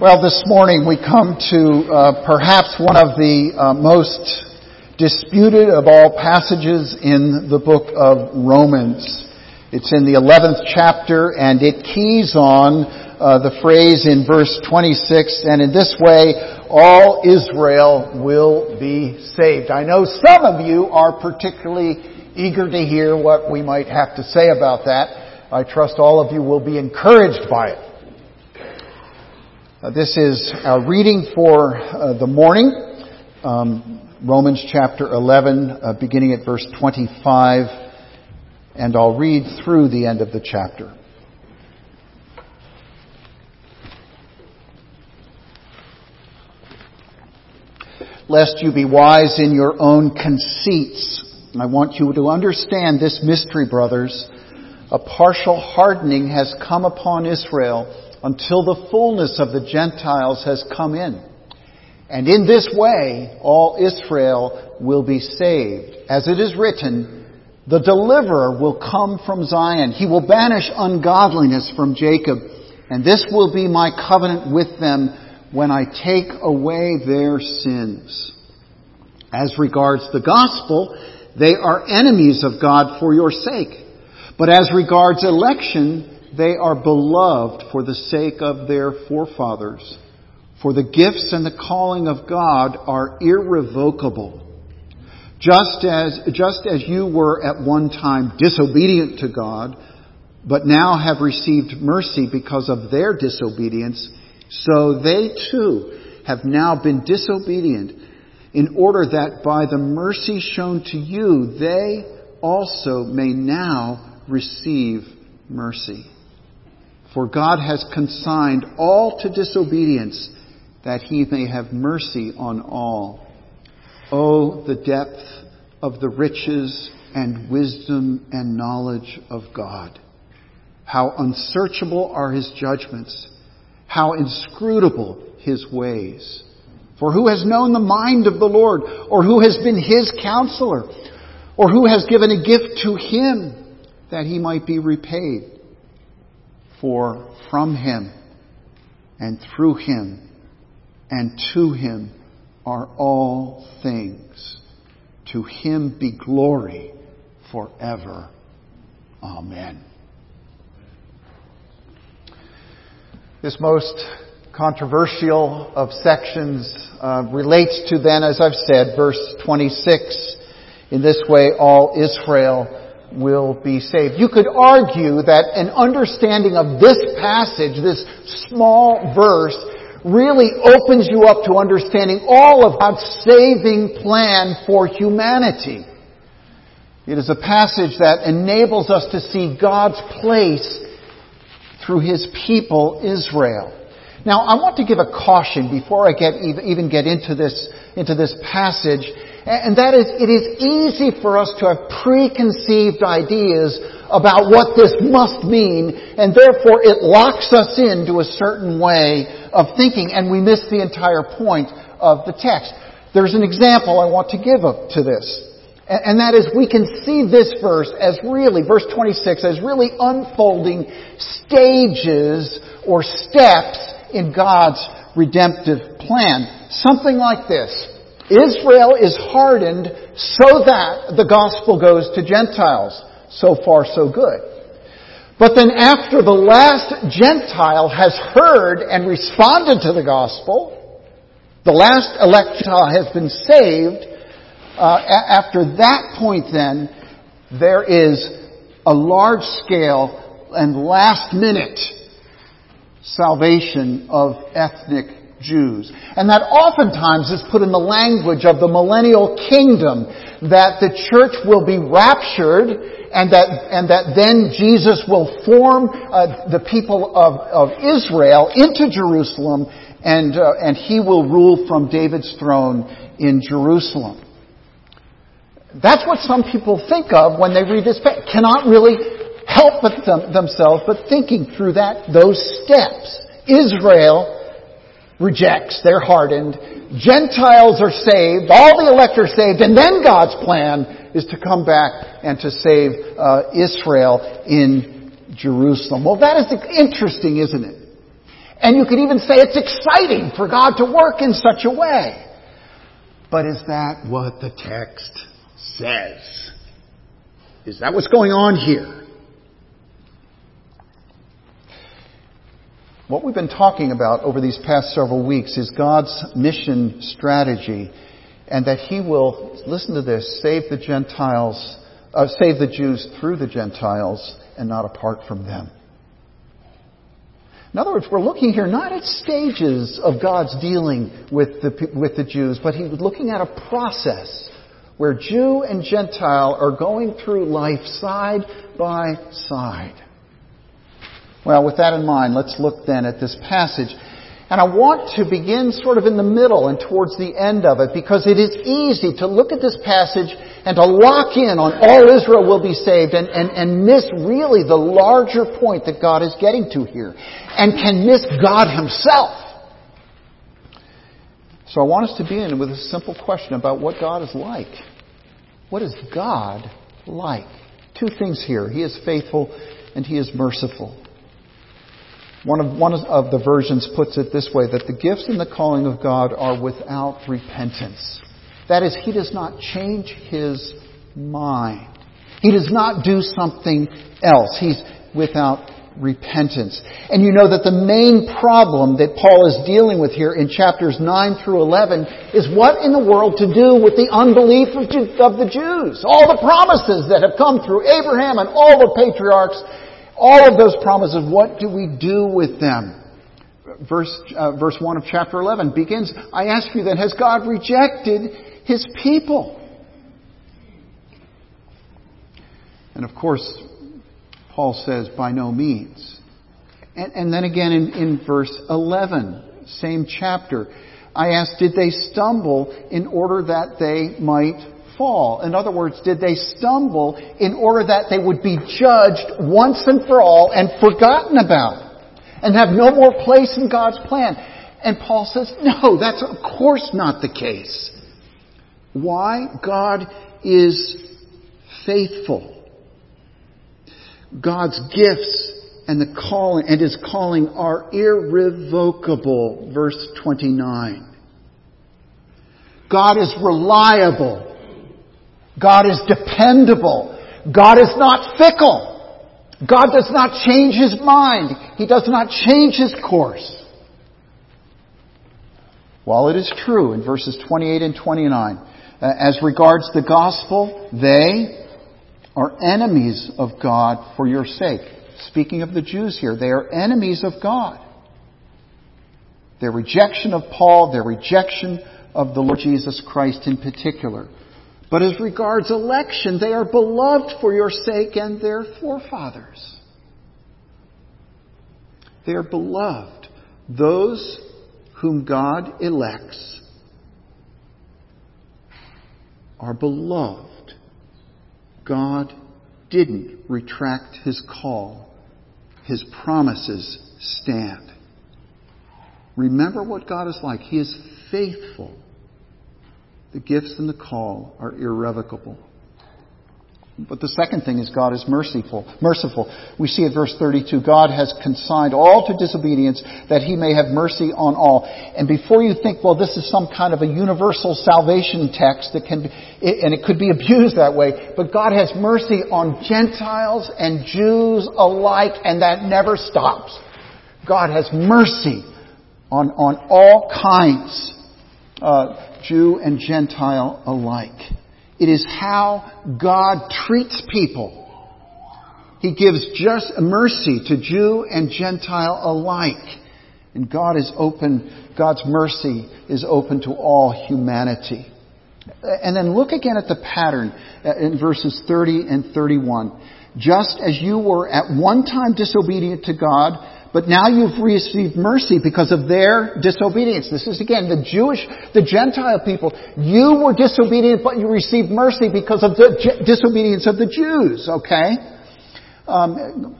Well, this morning we come to uh, perhaps one of the uh, most disputed of all passages in the book of Romans. It's in the 11th chapter and it keys on uh, the phrase in verse 26, and in this way all Israel will be saved. I know some of you are particularly eager to hear what we might have to say about that. I trust all of you will be encouraged by it. Uh, this is our reading for uh, the morning, um, Romans chapter 11, uh, beginning at verse 25, and I'll read through the end of the chapter. Lest you be wise in your own conceits. I want you to understand this mystery, brothers. A partial hardening has come upon Israel until the fullness of the Gentiles has come in. And in this way, all Israel will be saved. As it is written, the deliverer will come from Zion. He will banish ungodliness from Jacob. And this will be my covenant with them when I take away their sins. As regards the gospel, they are enemies of God for your sake. But as regards election, they are beloved for the sake of their forefathers. For the gifts and the calling of God are irrevocable. Just as, just as you were at one time disobedient to God, but now have received mercy because of their disobedience, so they too have now been disobedient in order that by the mercy shown to you, they also may now receive mercy. For God has consigned all to disobedience that he may have mercy on all. Oh, the depth of the riches and wisdom and knowledge of God. How unsearchable are his judgments. How inscrutable his ways. For who has known the mind of the Lord? Or who has been his counselor? Or who has given a gift to him that he might be repaid? For from him and through him and to him are all things. To him be glory forever. Amen. This most controversial of sections uh, relates to then, as I've said, verse 26. In this way, all Israel will be saved. You could argue that an understanding of this passage, this small verse, really opens you up to understanding all of God's saving plan for humanity. It is a passage that enables us to see God's place through His people, Israel. Now, I want to give a caution before I get even get into this, into this passage and that is, it is easy for us to have preconceived ideas about what this must mean, and therefore it locks us into a certain way of thinking, and we miss the entire point of the text. There's an example I want to give up to this. And that is, we can see this verse as really, verse 26, as really unfolding stages or steps in God's redemptive plan. Something like this. Israel is hardened so that the gospel goes to Gentiles. So far, so good. But then after the last Gentile has heard and responded to the gospel, the last elect Gentile has been saved, uh, after that point then, there is a large scale and last minute salvation of ethnic Jews. And that oftentimes is put in the language of the millennial kingdom, that the church will be raptured and that, and that then Jesus will form uh, the people of, of Israel into Jerusalem and, uh, and he will rule from David's throne in Jerusalem. That's what some people think of when they read this passage. Cannot really help but them, themselves but thinking through that, those steps. Israel rejects, they're hardened. Gentiles are saved, all the elect are saved, and then God's plan is to come back and to save uh, Israel in Jerusalem. Well, that is interesting, isn't it? And you could even say it's exciting for God to work in such a way. But is that what the text says? Is that what's going on here? What we've been talking about over these past several weeks is God's mission strategy and that He will, listen to this, save the Gentiles, uh, save the Jews through the Gentiles and not apart from them. In other words, we're looking here not at stages of God's dealing with the, with the Jews, but He's looking at a process where Jew and Gentile are going through life side by side. Well, with that in mind, let's look then at this passage and I want to begin sort of in the middle and towards the end of it because it is easy to look at this passage and to lock in on all Israel will be saved and, and, and miss really the larger point that God is getting to here and can miss God Himself. So I want us to begin with a simple question about what God is like. What is God like? Two things here. He is faithful and He is merciful. One of, one of the versions puts it this way, that the gifts and the calling of God are without repentance. That is, He does not change His mind. He does not do something else. He's without repentance. And you know that the main problem that Paul is dealing with here in chapters 9 through 11 is what in the world to do with the unbelief of, the Jews. All the promises that have come through Abraham and all the patriarchs all of those promises, what do we do with them? Verse, uh, verse 1 of chapter 11 begins, I ask you then, has God rejected His people? And of course, Paul says, by no means. And, and then again in, in verse 11, same chapter, I ask, did they stumble in order that they might fall? In other words, did they stumble in order that they would be judged once and for all and forgotten about and have no more place in God's plan? And Paul says, no, that's of course not the case. Why? God is faithful. God's gifts and the calling and his calling are irrevocable. Verse 29. God is reliable. God is dependable. God is not fickle. God does not change his mind. He does not change his course. While it is true in verses 28 and 29, uh, as regards the gospel, they are enemies of God for your sake. Speaking of the Jews here, they are enemies of God. Their rejection of Paul, their rejection of the Lord Jesus Christ in particular. But as regards election, they are beloved for your sake and their forefathers. They are beloved. Those whom God elects are beloved. God didn't retract his call. His promises stand. Remember what God is like. He is faithful the gifts and the call are irrevocable. But the second thing is God is merciful. Merciful. We see at verse 32, God has consigned all to disobedience that he may have mercy on all. And before you think, well, this is some kind of a universal salvation text that can be, and it could be abused that way, but God has mercy on Gentiles and Jews alike, and that never stops. God has mercy on, on all kinds. Uh, Jew and Gentile alike. It is how God treats people. He gives just mercy to Jew and Gentile alike. And God is open, God's mercy is open to all humanity. And then look again at the pattern uh, in verses 30 and 31. Just as you were at one time disobedient to God, but now you've received mercy because of their disobedience. This is again the Jewish, the Gentile people. You were disobedient, but you received mercy because of the disobedience of the Jews. Okay? Um,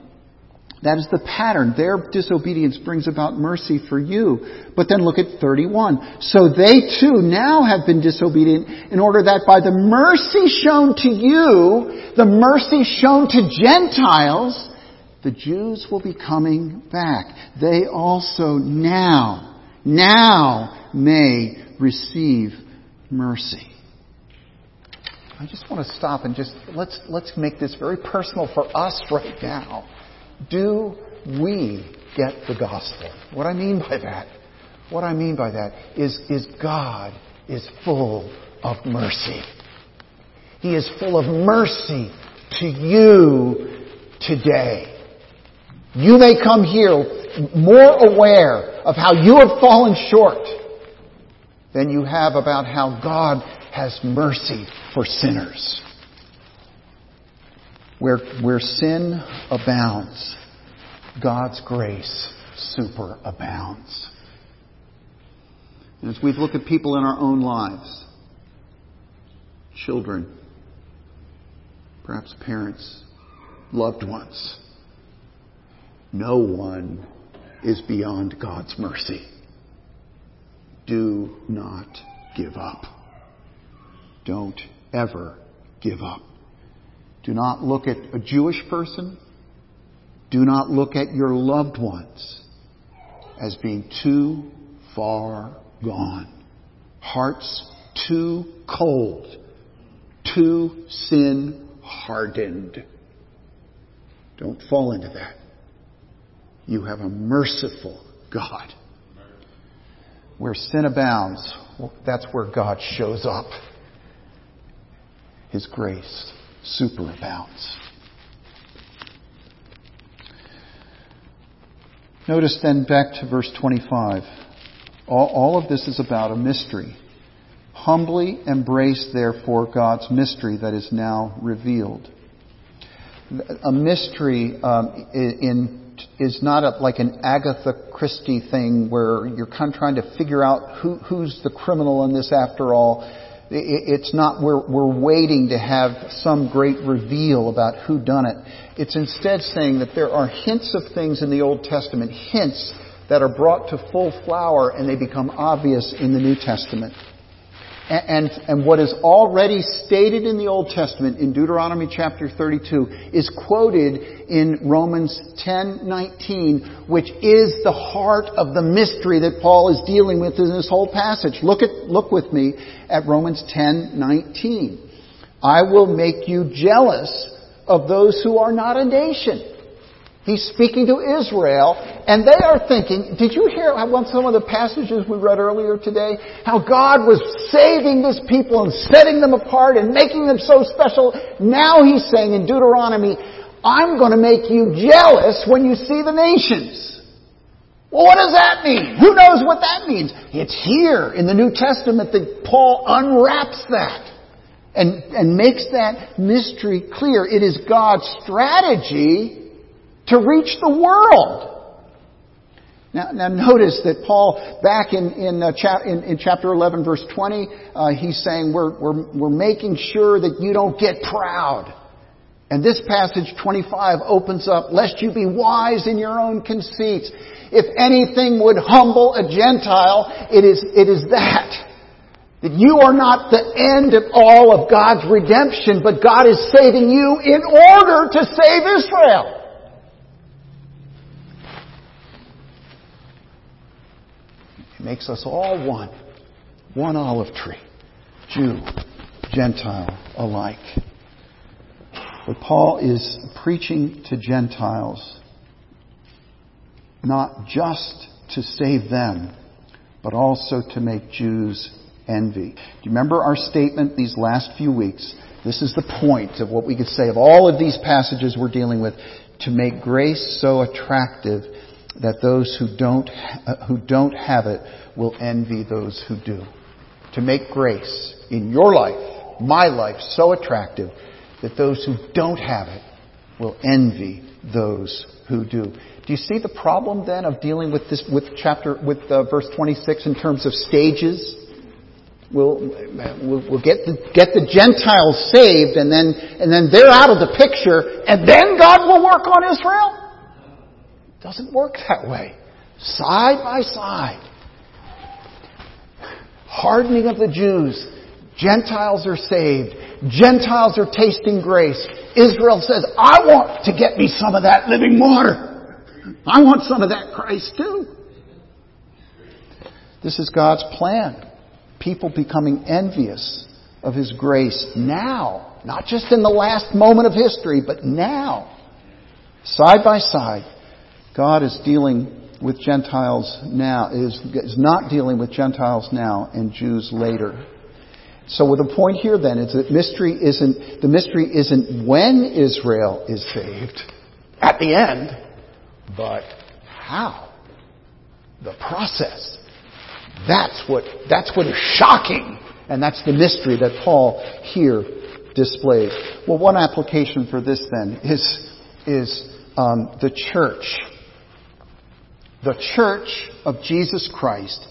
that is the pattern. Their disobedience brings about mercy for you. But then look at 31. So they too now have been disobedient in order that by the mercy shown to you, the mercy shown to Gentiles, The Jews will be coming back. They also now, now may receive mercy. I just want to stop and just let's let's make this very personal for us right now. Do we get the gospel? What I mean by that, what I mean by that is is God is full of mercy. He is full of mercy to you today. You may come here more aware of how you have fallen short than you have about how God has mercy for sinners. Where, where sin abounds, God's grace superabounds. And as we look at people in our own lives, children, perhaps parents, loved ones, no one is beyond God's mercy. Do not give up. Don't ever give up. Do not look at a Jewish person. Do not look at your loved ones as being too far gone. Hearts too cold. Too sin hardened. Don't fall into that. You have a merciful God. Where sin abounds, that's where God shows up. His grace superabounds. Notice then back to verse 25. All, all, of this is about a mystery. Humbly embrace, therefore, God's mystery that is now revealed. A mystery um, in, is not a, like an Agatha Christie thing where you're kind of trying to figure out who, who's the criminal in this after all. It's not we're, we're waiting to have some great reveal about who done it. It's instead saying that there are hints of things in the Old Testament, hints that are brought to full flower and they become obvious in the New Testament. And, and, what is already stated in the Old Testament in Deuteronomy chapter 32 is quoted in Romans 10:19, which is the heart of the mystery that Paul is dealing with in this whole passage. Look at look with me at Romans 10:19. I will make you jealous of those who are not a nation. He's speaking to Israel, and they are thinking, did you hear some of the passages we read earlier today? How God was saving this people and setting them apart and making them so special. Now he's saying in Deuteronomy, I'm going to make you jealous when you see the nations. Well, what does that mean? Who knows what that means? It's here in the New Testament that Paul unwraps that and, and makes that mystery clear. It is God's strategy to reach the world. Now, now notice that Paul, back in, in, uh, in, in chapter 11, verse 20, uh, he's saying we're, we're, we're making sure that you don't get proud. And this passage 25 opens up, lest you be wise in your own conceits. If anything would humble a Gentile, it is, it is that. That you are not the end of all of God's redemption, but God is saving you in order to save Israel. Makes us all one. One olive tree. Jew, Gentile alike. But Paul is preaching to Gentiles not just to save them, but also to make Jews envy. Do you remember our statement these last few weeks? This is the point of what we could say of all of these passages we're dealing with. To make grace so attractive that those who don't, uh, who don't have it will envy those who do. To make grace in your life, my life, so attractive that those who don't have it will envy those who do. Do you see the problem then of dealing with this, with chapter, with uh, verse 26 in terms of stages? We'll, we'll, we'll, get the, get the Gentiles saved and then, and then they're out of the picture and then God will work on Israel? Doesn't work that way. Side by side. Hardening of the Jews. Gentiles are saved. Gentiles are tasting grace. Israel says, I want to get me some of that living water. I want some of that Christ too. This is God's plan. People becoming envious of His grace now. Not just in the last moment of history, but now. Side by side, God is dealing with Gentiles now, is, is not dealing with Gentiles now and Jews later. So the point here then is that mystery isn't, the mystery isn't when Israel is saved at the end, but how. The process. That's what, that's what is shocking. And that's the mystery that Paul here displays. Well, one application for this then is, is um, the church. The church of Jesus Christ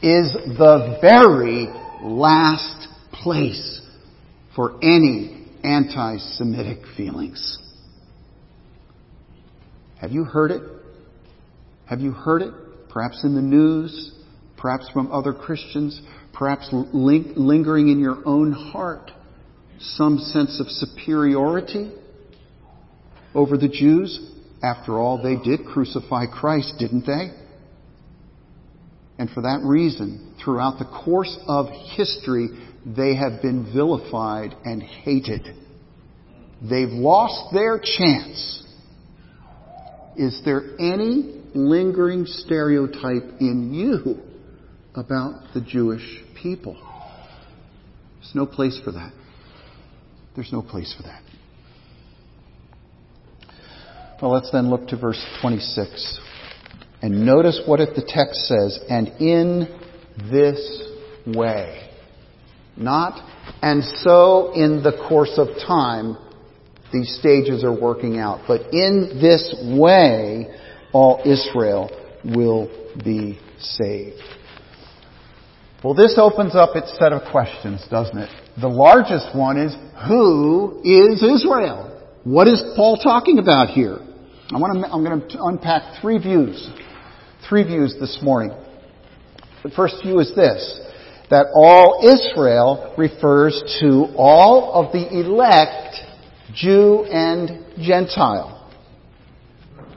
is the very last place for any anti-Semitic feelings. Have you heard it? Have you heard it? Perhaps in the news, perhaps from other Christians, perhaps lingering in your own heart, some sense of superiority over the Jews. After all, they did crucify Christ, didn't they? And for that reason, throughout the course of history, they have been vilified and hated. They've lost their chance. Is there any lingering stereotype in you about the Jewish people? There's no place for that. There's no place for that. Well, let's then look to verse 26. And notice what it, the text says, and in this way. Not, and so in the course of time, these stages are working out. But in this way, all Israel will be saved. Well, this opens up its set of questions, doesn't it? The largest one is, who is Israel? What is Paul talking about here? I want to, I'm going to unpack three views. Three views this morning. The first view is this that all Israel refers to all of the elect, Jew and Gentile.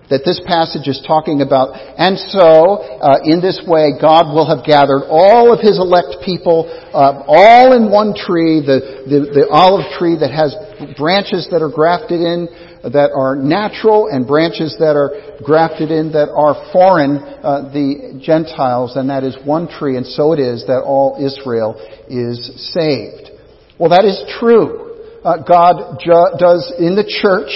That this passage is talking about, and so, uh, in this way, God will have gathered all of His elect people, uh, all in one tree, the, the, the olive tree that has branches that are grafted in, that are natural and branches that are grafted in that are foreign, uh, the Gentiles, and that is one tree, and so it is that all Israel is saved. Well, that is true. Uh, God ju- does in the church,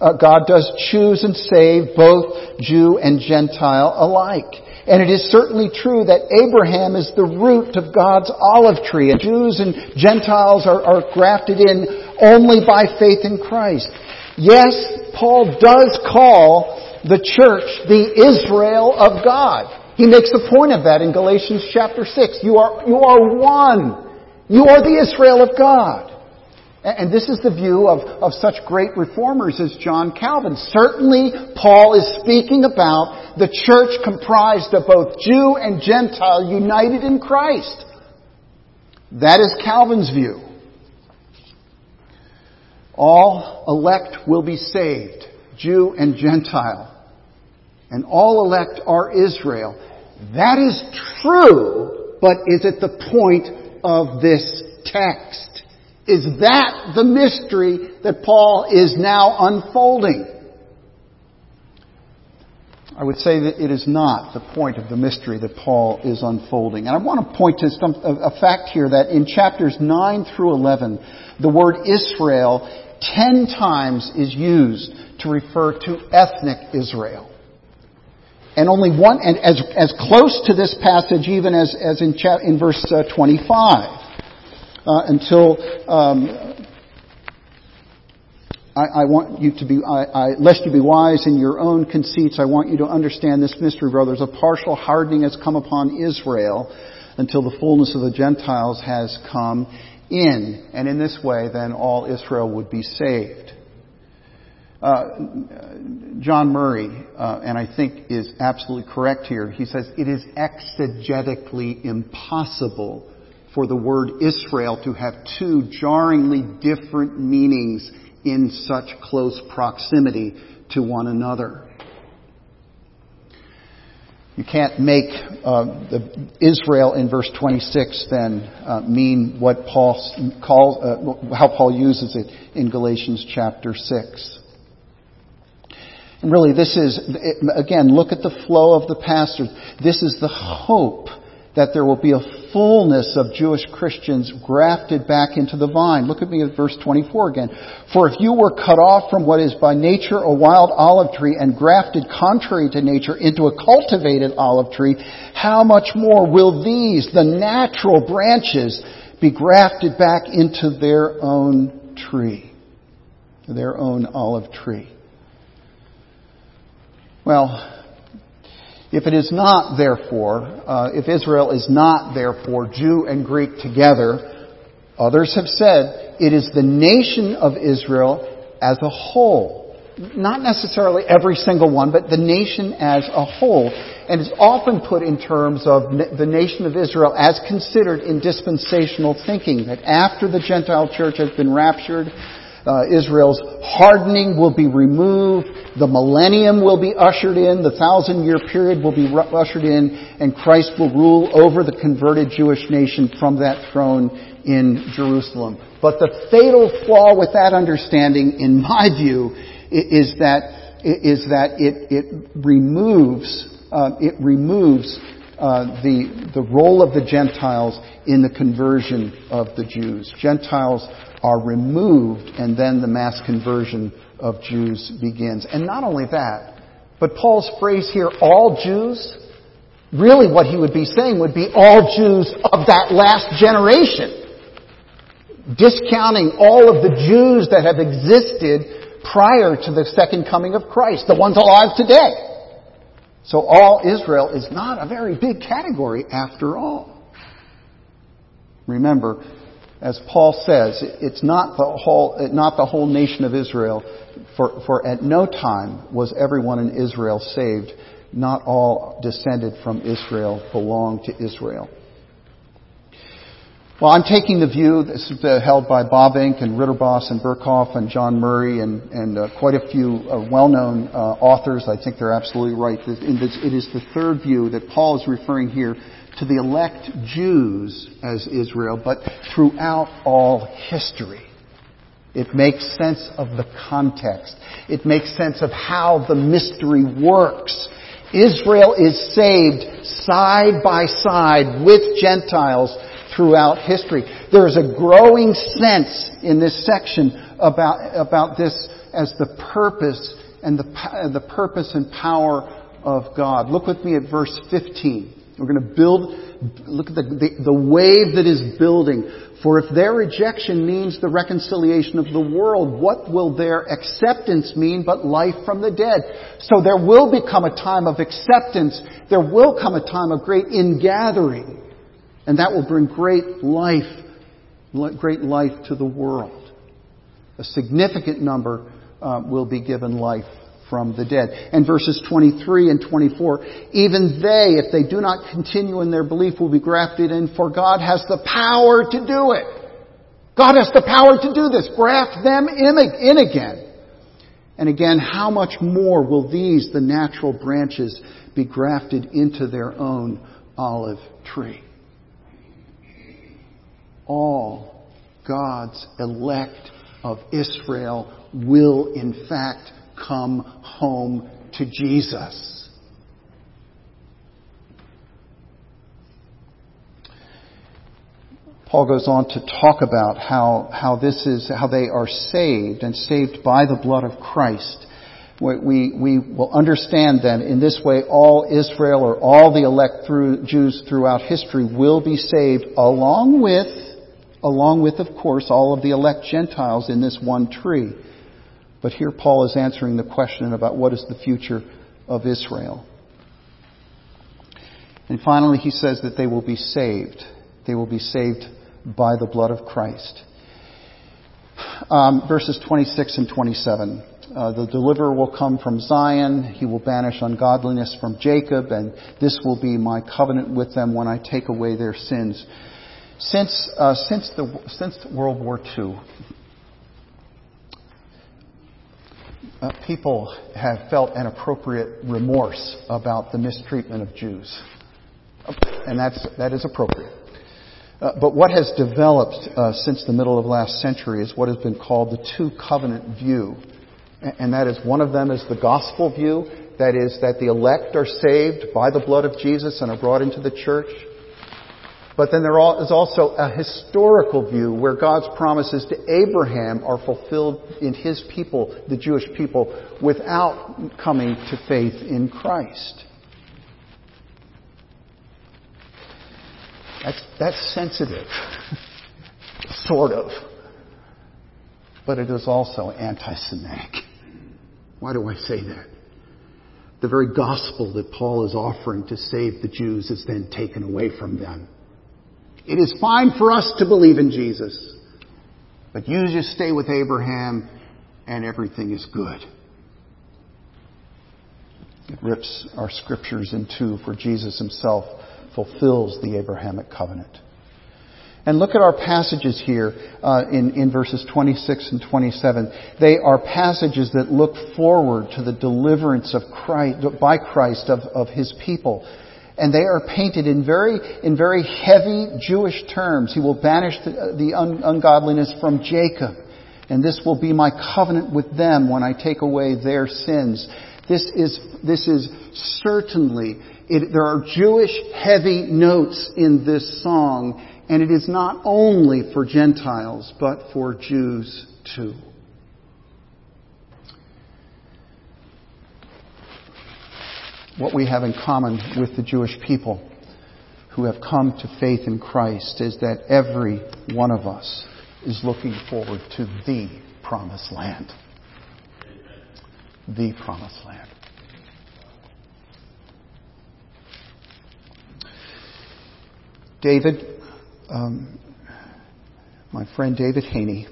uh, God does choose and save both Jew and Gentile alike. And it is certainly true that Abraham is the root of God's olive tree, and Jews and Gentiles are, are grafted in only by faith in Christ. Yes, Paul does call the church the Israel of God. He makes a point of that in Galatians chapter 6. You are, you are one. You are the Israel of God. And this is the view of, of such great reformers as John Calvin. Certainly, Paul is speaking about the church comprised of both Jew and Gentile united in Christ. That is Calvin's view. All elect will be saved, Jew and Gentile. And all elect are Israel. That is true, but is it the point of this text? Is that the mystery that Paul is now unfolding? I would say that it is not the point of the mystery that Paul is unfolding. And I want to point to some, a, fact here that in chapters 9 through 11, the word Israel ten times is used to refer to ethnic Israel. And only one, and as, as close to this passage even as, as in, cha- in verse uh, 25, uh, until um, I, I, want you to be, I, I, lest you be wise in your own conceits, I want you to understand this mystery, brothers. A partial hardening has come upon Israel until the fullness of the Gentiles has come in, and in this way, then all Israel would be saved. Uh, John Murray, uh, and I think is absolutely correct here, he says it is exegetically impossible for the word Israel to have two jarringly different meanings in such close proximity to one another. You can't make uh, the Israel in verse 26 then uh, mean what Paul calls, uh, how Paul uses it in Galatians chapter 6. And really, this is, again, look at the flow of the pastors. This is the hope that there will be a fullness of Jewish Christians grafted back into the vine. Look at me at verse 24 again. For if you were cut off from what is by nature a wild olive tree and grafted contrary to nature into a cultivated olive tree, how much more will these, the natural branches, be grafted back into their own tree? Their own olive tree. Well, if it is not, therefore, uh, if Israel is not, therefore, Jew and Greek together, others have said it is the nation of Israel as a whole. Not necessarily every single one, but the nation as a whole. And is often put in terms of the nation of Israel as considered in dispensational thinking, that after the Gentile church has been raptured, uh, Israel's hardening will be removed. The millennium will be ushered in. The thousand year period will be ushered in and Christ will rule over the converted Jewish nation from that throne in Jerusalem. But the fatal flaw with that understanding, in my view, is that, is that it, it removes, uh, it removes uh, the, the role of the Gentiles in the conversion of the Jews. Gentiles are removed and then the mass conversion of Jews begins. And not only that, but Paul's phrase here, all Jews, really what he would be saying would be all Jews of that last generation. Discounting all of the Jews that have existed prior to the second coming of Christ, the ones alive today. So all Israel is not a very big category after all. Remember, as Paul says, it's not the whole, not the whole nation of Israel, for, for at no time was everyone in Israel saved. Not all descended from Israel belong to Israel. Well, I'm taking the view, this is uh, held by Bavinck and Ridderbos and Berkhof and John Murray and, and uh, quite a few uh, well-known uh, authors. I think they're absolutely right. It is the third view that Paul is referring here to the elect Jews as Israel, but throughout all history. It makes sense of the context. It makes sense of how the mystery works. Israel is saved side by side with Gentiles throughout history. There is a growing sense in this section about, about this as the purpose and the, the purpose and power of God. Look with me at verse 15. We're going to build, look at the, the, the wave that is building. For if their rejection means the reconciliation of the world, what will their acceptance mean but life from the dead? So there will become a time of acceptance. There will come a time of great ingathering. And that will bring great life, great life to the world. A significant number uh, will be given life from the dead. And verses 23 and 24, even they, if they do not continue in their belief, will be grafted in, for God has the power to do it. God has the power to do this. Graft them in again. And again, how much more will these, the natural branches, be grafted into their own olive tree? All God's elect of Israel will in fact come home to Jesus. Paul goes on to talk about how, how this is, how they are saved and saved by the blood of Christ. We, we will understand then in this way all Israel or all the elect through, Jews throughout history will be saved along with, along with of course all of the elect Gentiles in this one tree. But here Paul is answering the question about what is the future of Israel. And finally, he says that they will be saved. They will be saved by the blood of Christ. Um, verses 26 and 27. Uh, the deliverer will come from Zion. He will banish ungodliness from Jacob, and this will be my covenant with them when I take away their sins. Since, uh, since, the, since World War II, uh, people have felt an appropriate remorse about the mistreatment of Jews. And that's, that is appropriate. Uh, but what has developed uh, since the middle of last century is what has been called the two covenant view. And that is one of them is the gospel view, that is that the elect are saved by the blood of Jesus and are brought into the church. But then there is also a historical view where God's promises to Abraham are fulfilled in his people, the Jewish people, without coming to faith in Christ. That's, that's sensitive. sort of. But it is also anti-Semitic. Why do I say that? The very gospel that Paul is offering to save the Jews is then taken away from them. It is fine for us to believe in Jesus, but you just stay with Abraham and everything is good. It rips our scriptures in two, for Jesus himself fulfills the Abrahamic covenant. And look at our passages here uh, in, in verses 26 and 27. They are passages that look forward to the deliverance of Christ, by Christ of, of His people. And they are painted in very, in very heavy Jewish terms. He will banish the, the un, ungodliness from Jacob. And this will be my covenant with them when I take away their sins. This is, this is certainly, it, there are Jewish heavy notes in this song and it is not only for Gentiles, but for Jews too. What we have in common with the Jewish people who have come to faith in Christ is that every one of us is looking forward to the promised land. The promised land. David um, my friend David Haney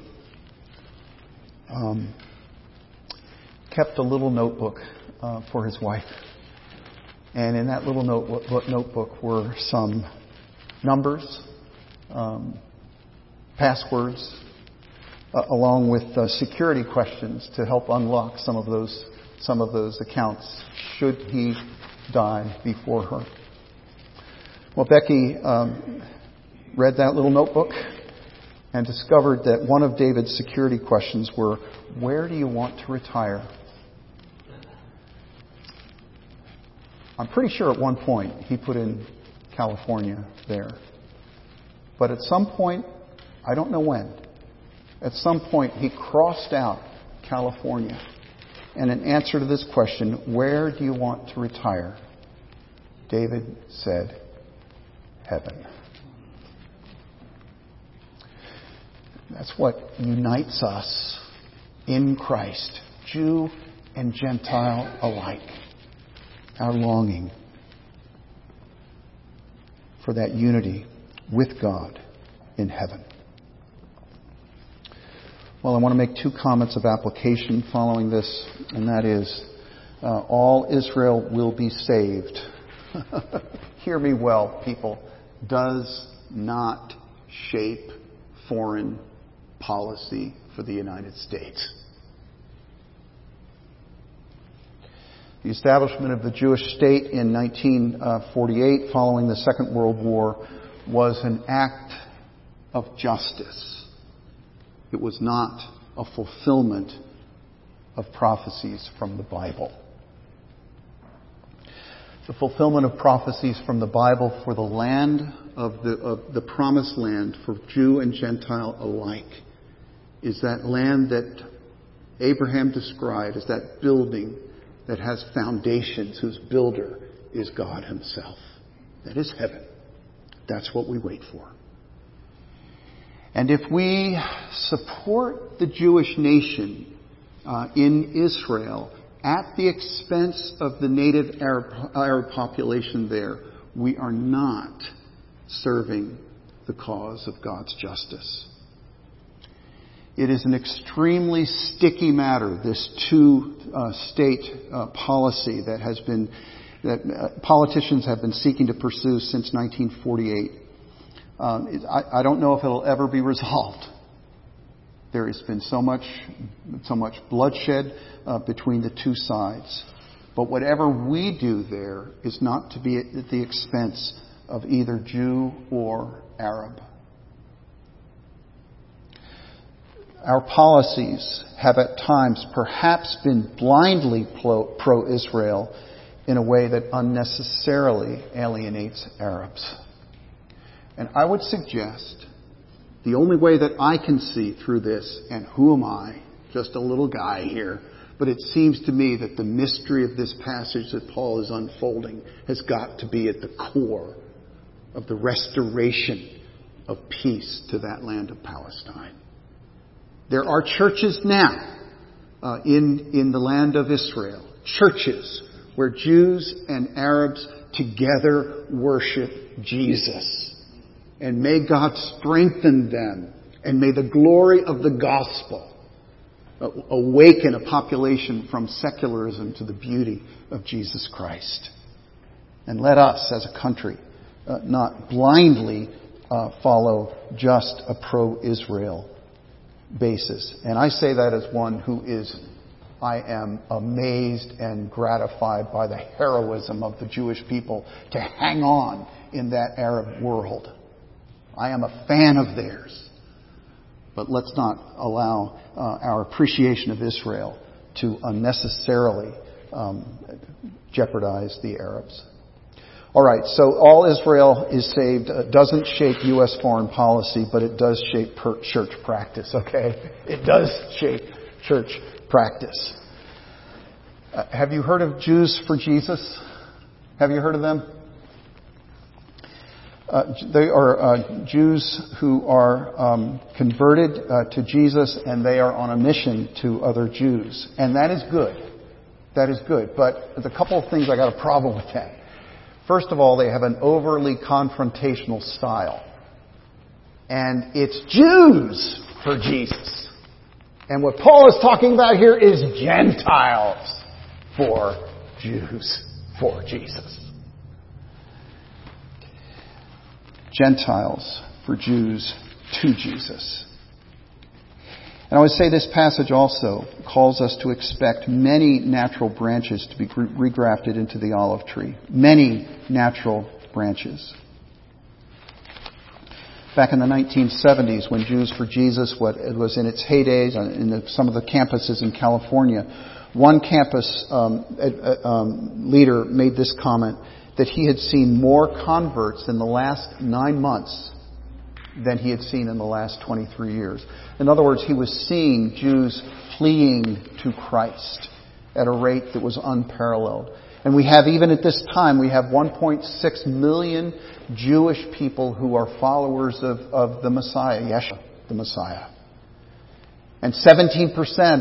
um, kept a little notebook uh, for his wife. And in that little notebook, notebook were some numbers, um, passwords, uh, along with uh, security questions to help unlock some of those some of those accounts should he die before her. Well, Becky um, read that little notebook and discovered that one of David's security questions were, Where do you want to retire? I'm pretty sure at one point he put in California there. But at some point, I don't know when, at some point he crossed out California. And in answer to this question, Where do you want to retire? David said, Heaven. That's what unites us in Christ, Jew and Gentile alike. Our longing for that unity with God in heaven. Well, I want to make two comments of application following this, and that is uh, all Israel will be saved. Hear me well, people. Does not shape foreign policy for the United States. The establishment of the Jewish state in 1948, following the Second World War, was an act of justice. It was not a fulfillment of prophecies from the Bible. The fulfillment of prophecies from the Bible for the land of the, of the promised land for Jew and Gentile alike is that land that Abraham described as that building that has foundations, whose builder is God Himself. That is heaven. That's what we wait for. And if we support the Jewish nation uh, in Israel at the expense of the native Arab, Arab population there, we are not serving the cause of God's justice. It is an extremely sticky matter, this two uh, state uh, policy that has been, that uh, politicians have been seeking to pursue since 1948. Um, I, I don't know if it'll ever be resolved. There has been so much, so much bloodshed uh, between the two sides. But whatever we do there is not to be at the expense of either Jew or Arab. Our policies have at times perhaps been blindly pro Israel in a way that unnecessarily alienates Arabs. And I would suggest the only way that I can see through this, and who am I? Just a little guy here. But it seems to me that the mystery of this passage that Paul is unfolding has got to be at the core of the restoration of peace to that land of Palestine. There are churches now uh, in, in the land of Israel, churches where Jews and Arabs together worship Jesus. And may God strengthen them, and may the glory of the gospel awaken a population from secularism to the beauty of Jesus Christ. And let us, as a country, uh, not blindly uh, follow just a pro Israel basis. And I say that as one who is, I am amazed and gratified by the heroism of the Jewish people to hang on in that Arab world. I am a fan of theirs. But let's not allow uh, our appreciation of Israel to unnecessarily um, jeopardize the Arabs. All right, so all Israel is saved uh, doesn't shape U.S. foreign policy, but it does shape church practice, okay? It does shape church practice. Uh, have you heard of Jews for Jesus? Have you heard of them? Uh, they are uh, Jews who are um, converted uh, to Jesus and they are on a mission to other Jews. And that is good. That is good. But there's a couple of things I got a problem with that. First of all, they have an overly confrontational style. And it's Jews for Jesus. And what Paul is talking about here is Gentiles for Jews for Jesus. Gentiles for Jews to Jesus. And I would say this passage also calls us to expect many natural branches to be regrafted into the olive tree. Many natural branches. Back in the 1970s, when Jews for Jesus was in its heydays in some of the campuses in California, one campus um, um, leader made this comment that he had seen more converts in the last nine months than he had seen in the last 23 years. In other words, he was seeing Jews fleeing to Christ at a rate that was unparalleled. And we have, even at this time, we have 1.6 million Jewish people who are followers of, of the Messiah, Yeshua, the Messiah. And 17%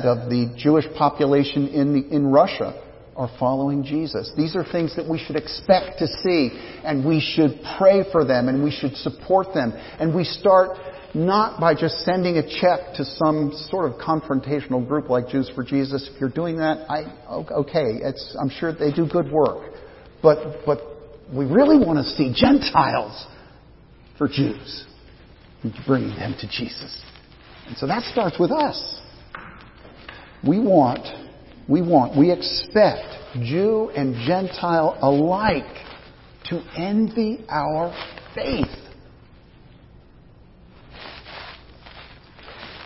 of the Jewish population in, the, in Russia are following Jesus. These are things that we should expect to see, and we should pray for them, and we should support them. And we start not by just sending a check to some sort of confrontational group like Jews for Jesus. If you're doing that, I, okay, I'm sure they do good work. But, but we really want to see Gentiles for Jews and bringing them to Jesus. And so that starts with us. We want we want, we expect Jew and Gentile alike to envy our faith.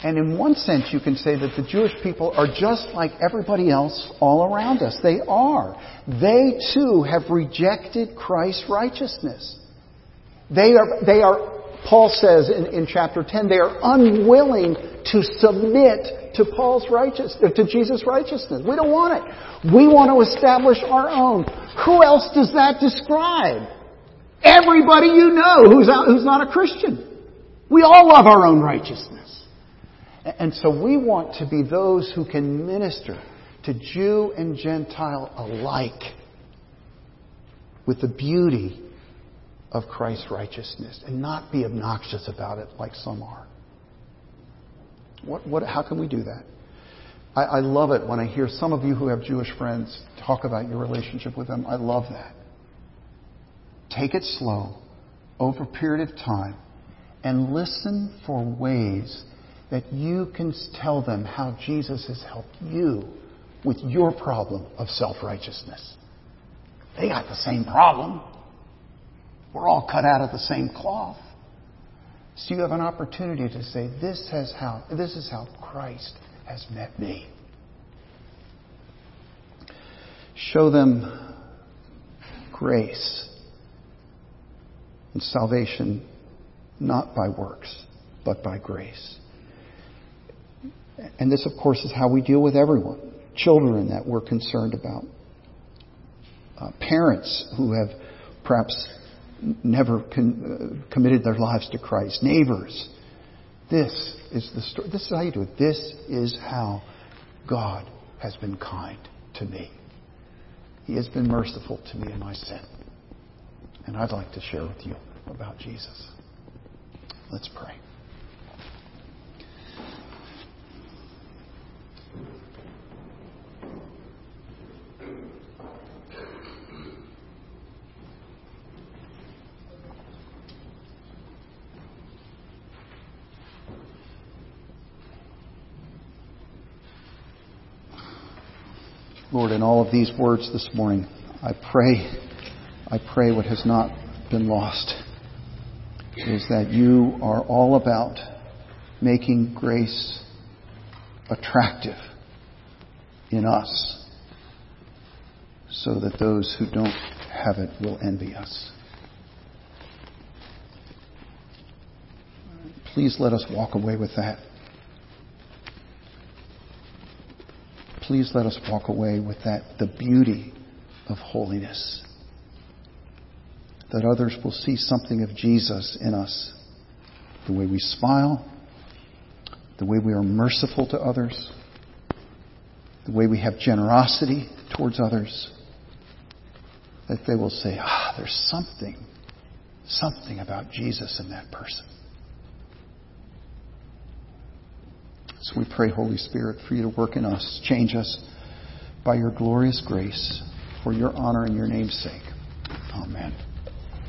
And in one sense, you can say that the Jewish people are just like everybody else all around us. They are. They too have rejected Christ's righteousness. They are, they are Paul says in, in chapter 10, they are unwilling to submit to Paul's righteousness, uh, to Jesus' righteousness. We don't want it. We want to establish our own. Who else does that describe? Everybody you know who's, out, who's not a Christian. We all love our own righteousness. And so we want to be those who can minister to Jew and Gentile alike with the beauty of Christ's righteousness and not be obnoxious about it like some are. What, what, how can we do that? I, I love it when I hear some of you who have Jewish friends talk about your relationship with them. I love that. Take it slow over a period of time and listen for ways that you can tell them how Jesus has helped you with your problem of self-righteousness. They got the same problem. We're all cut out of the same cloth. So you have an opportunity to say, this, has how, this is how Christ has met me. Show them grace and salvation not by works, but by grace. And this, of course, is how we deal with everyone. Children that we're concerned about. Uh, parents who have perhaps never con- uh, committed their lives to Christ. Neighbors. This is the story. This is how you do it. This is how God has been kind to me. He has been merciful to me in my sin. And I'd like to share with you about Jesus. Let's pray. Lord, in all of these words this morning, I pray, I pray what has not been lost is that you are all about making grace attractive in us so that those who don't have it will envy us. Please let us walk away with that. Please let us walk away with that, the beauty of holiness. That others will see something of Jesus in us. The way we smile, the way we are merciful to others, the way we have generosity towards others. That they will say, ah, there's something, something about Jesus in that person. So we pray, Holy Spirit, for you to work in us, change us by your glorious grace, for your honor and your name's sake. Amen.